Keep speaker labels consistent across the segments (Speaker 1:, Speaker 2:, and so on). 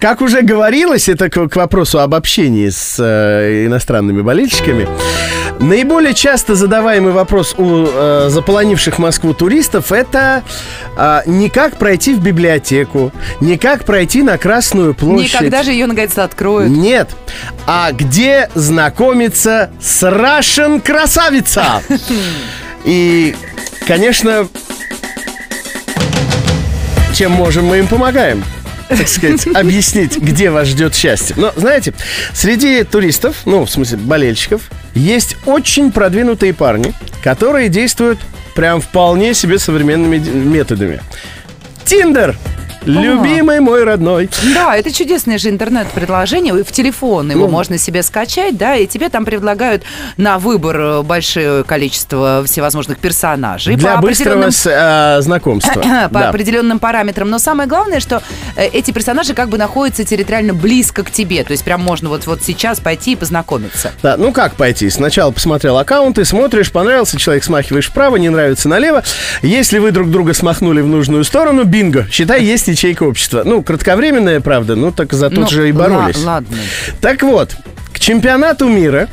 Speaker 1: Как уже говорилось, это к, к вопросу об общении с э, иностранными болельщиками. Наиболее часто задаваемый вопрос у э, заполонивших Москву туристов это э, не как пройти в библиотеку, не как пройти на Красную площадь.
Speaker 2: Никогда же ее наконец откроют.
Speaker 1: Нет. А где знакомиться с Russian красавица? И, конечно, чем можем, мы им помогаем так сказать, объяснить, где вас ждет счастье. Но, знаете, среди туристов, ну, в смысле, болельщиков, есть очень продвинутые парни, которые действуют прям вполне себе современными методами. Тиндер Любимый мой родной.
Speaker 2: Да, это чудесное же интернет-предложение. В телефон его ну, можно себе скачать, да, и тебе там предлагают на выбор э, большое количество всевозможных персонажей.
Speaker 1: Для по быстрого определенным... э, знакомства.
Speaker 2: по да. определенным параметрам. Но самое главное, что э, эти персонажи как бы находятся территориально близко к тебе. То есть прям можно вот, вот сейчас пойти и познакомиться.
Speaker 1: Да, ну как пойти? Сначала посмотрел аккаунты, смотришь, понравился человек, смахиваешь вправо, не нравится налево. Если вы друг друга смахнули в нужную сторону, бинго. Считай, есть ячейка общества. Ну, кратковременная, правда, ну так за тот ну, же и боролись.
Speaker 2: ладно.
Speaker 1: Так вот, к чемпионату мира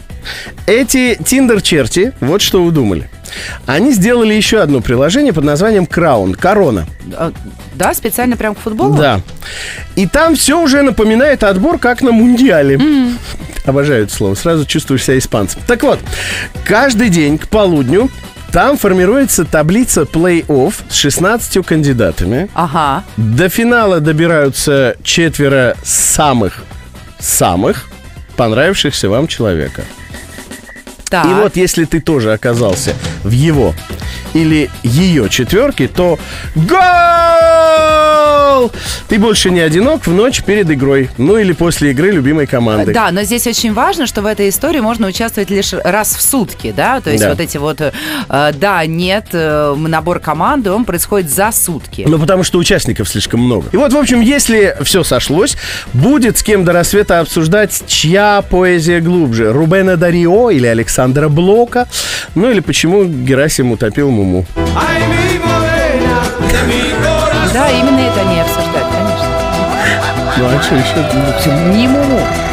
Speaker 1: эти тиндер-черти, вот что удумали. Они сделали еще одно приложение под названием Краун, Корона.
Speaker 2: А, да, специально прям к футболу?
Speaker 1: Да. И там все уже напоминает отбор, как на Мундиале. Mm. Обожаю это слово. Сразу чувствуешь себя испанцем. Так вот, каждый день к полудню там формируется таблица плей-офф с 16 кандидатами.
Speaker 2: Ага.
Speaker 1: До финала добираются четверо самых самых понравившихся вам человека. Так. И вот если ты тоже оказался в его или ее четверке, то гол! Ты больше не одинок в ночь перед игрой. Ну или после игры любимой команды.
Speaker 2: Да, но здесь очень важно, что в этой истории можно участвовать лишь раз в сутки, да? То есть да. вот эти вот э, да, нет, э, набор команды, он происходит за сутки.
Speaker 1: Ну потому что участников слишком много. И вот, в общем, если все сошлось, будет с кем до рассвета обсуждать, чья поэзия глубже. Рубена Дарио или Александра Блока. Ну или почему Герасим утопил Муму.
Speaker 2: Да, именно это они обсуждают, конечно.
Speaker 1: Ну а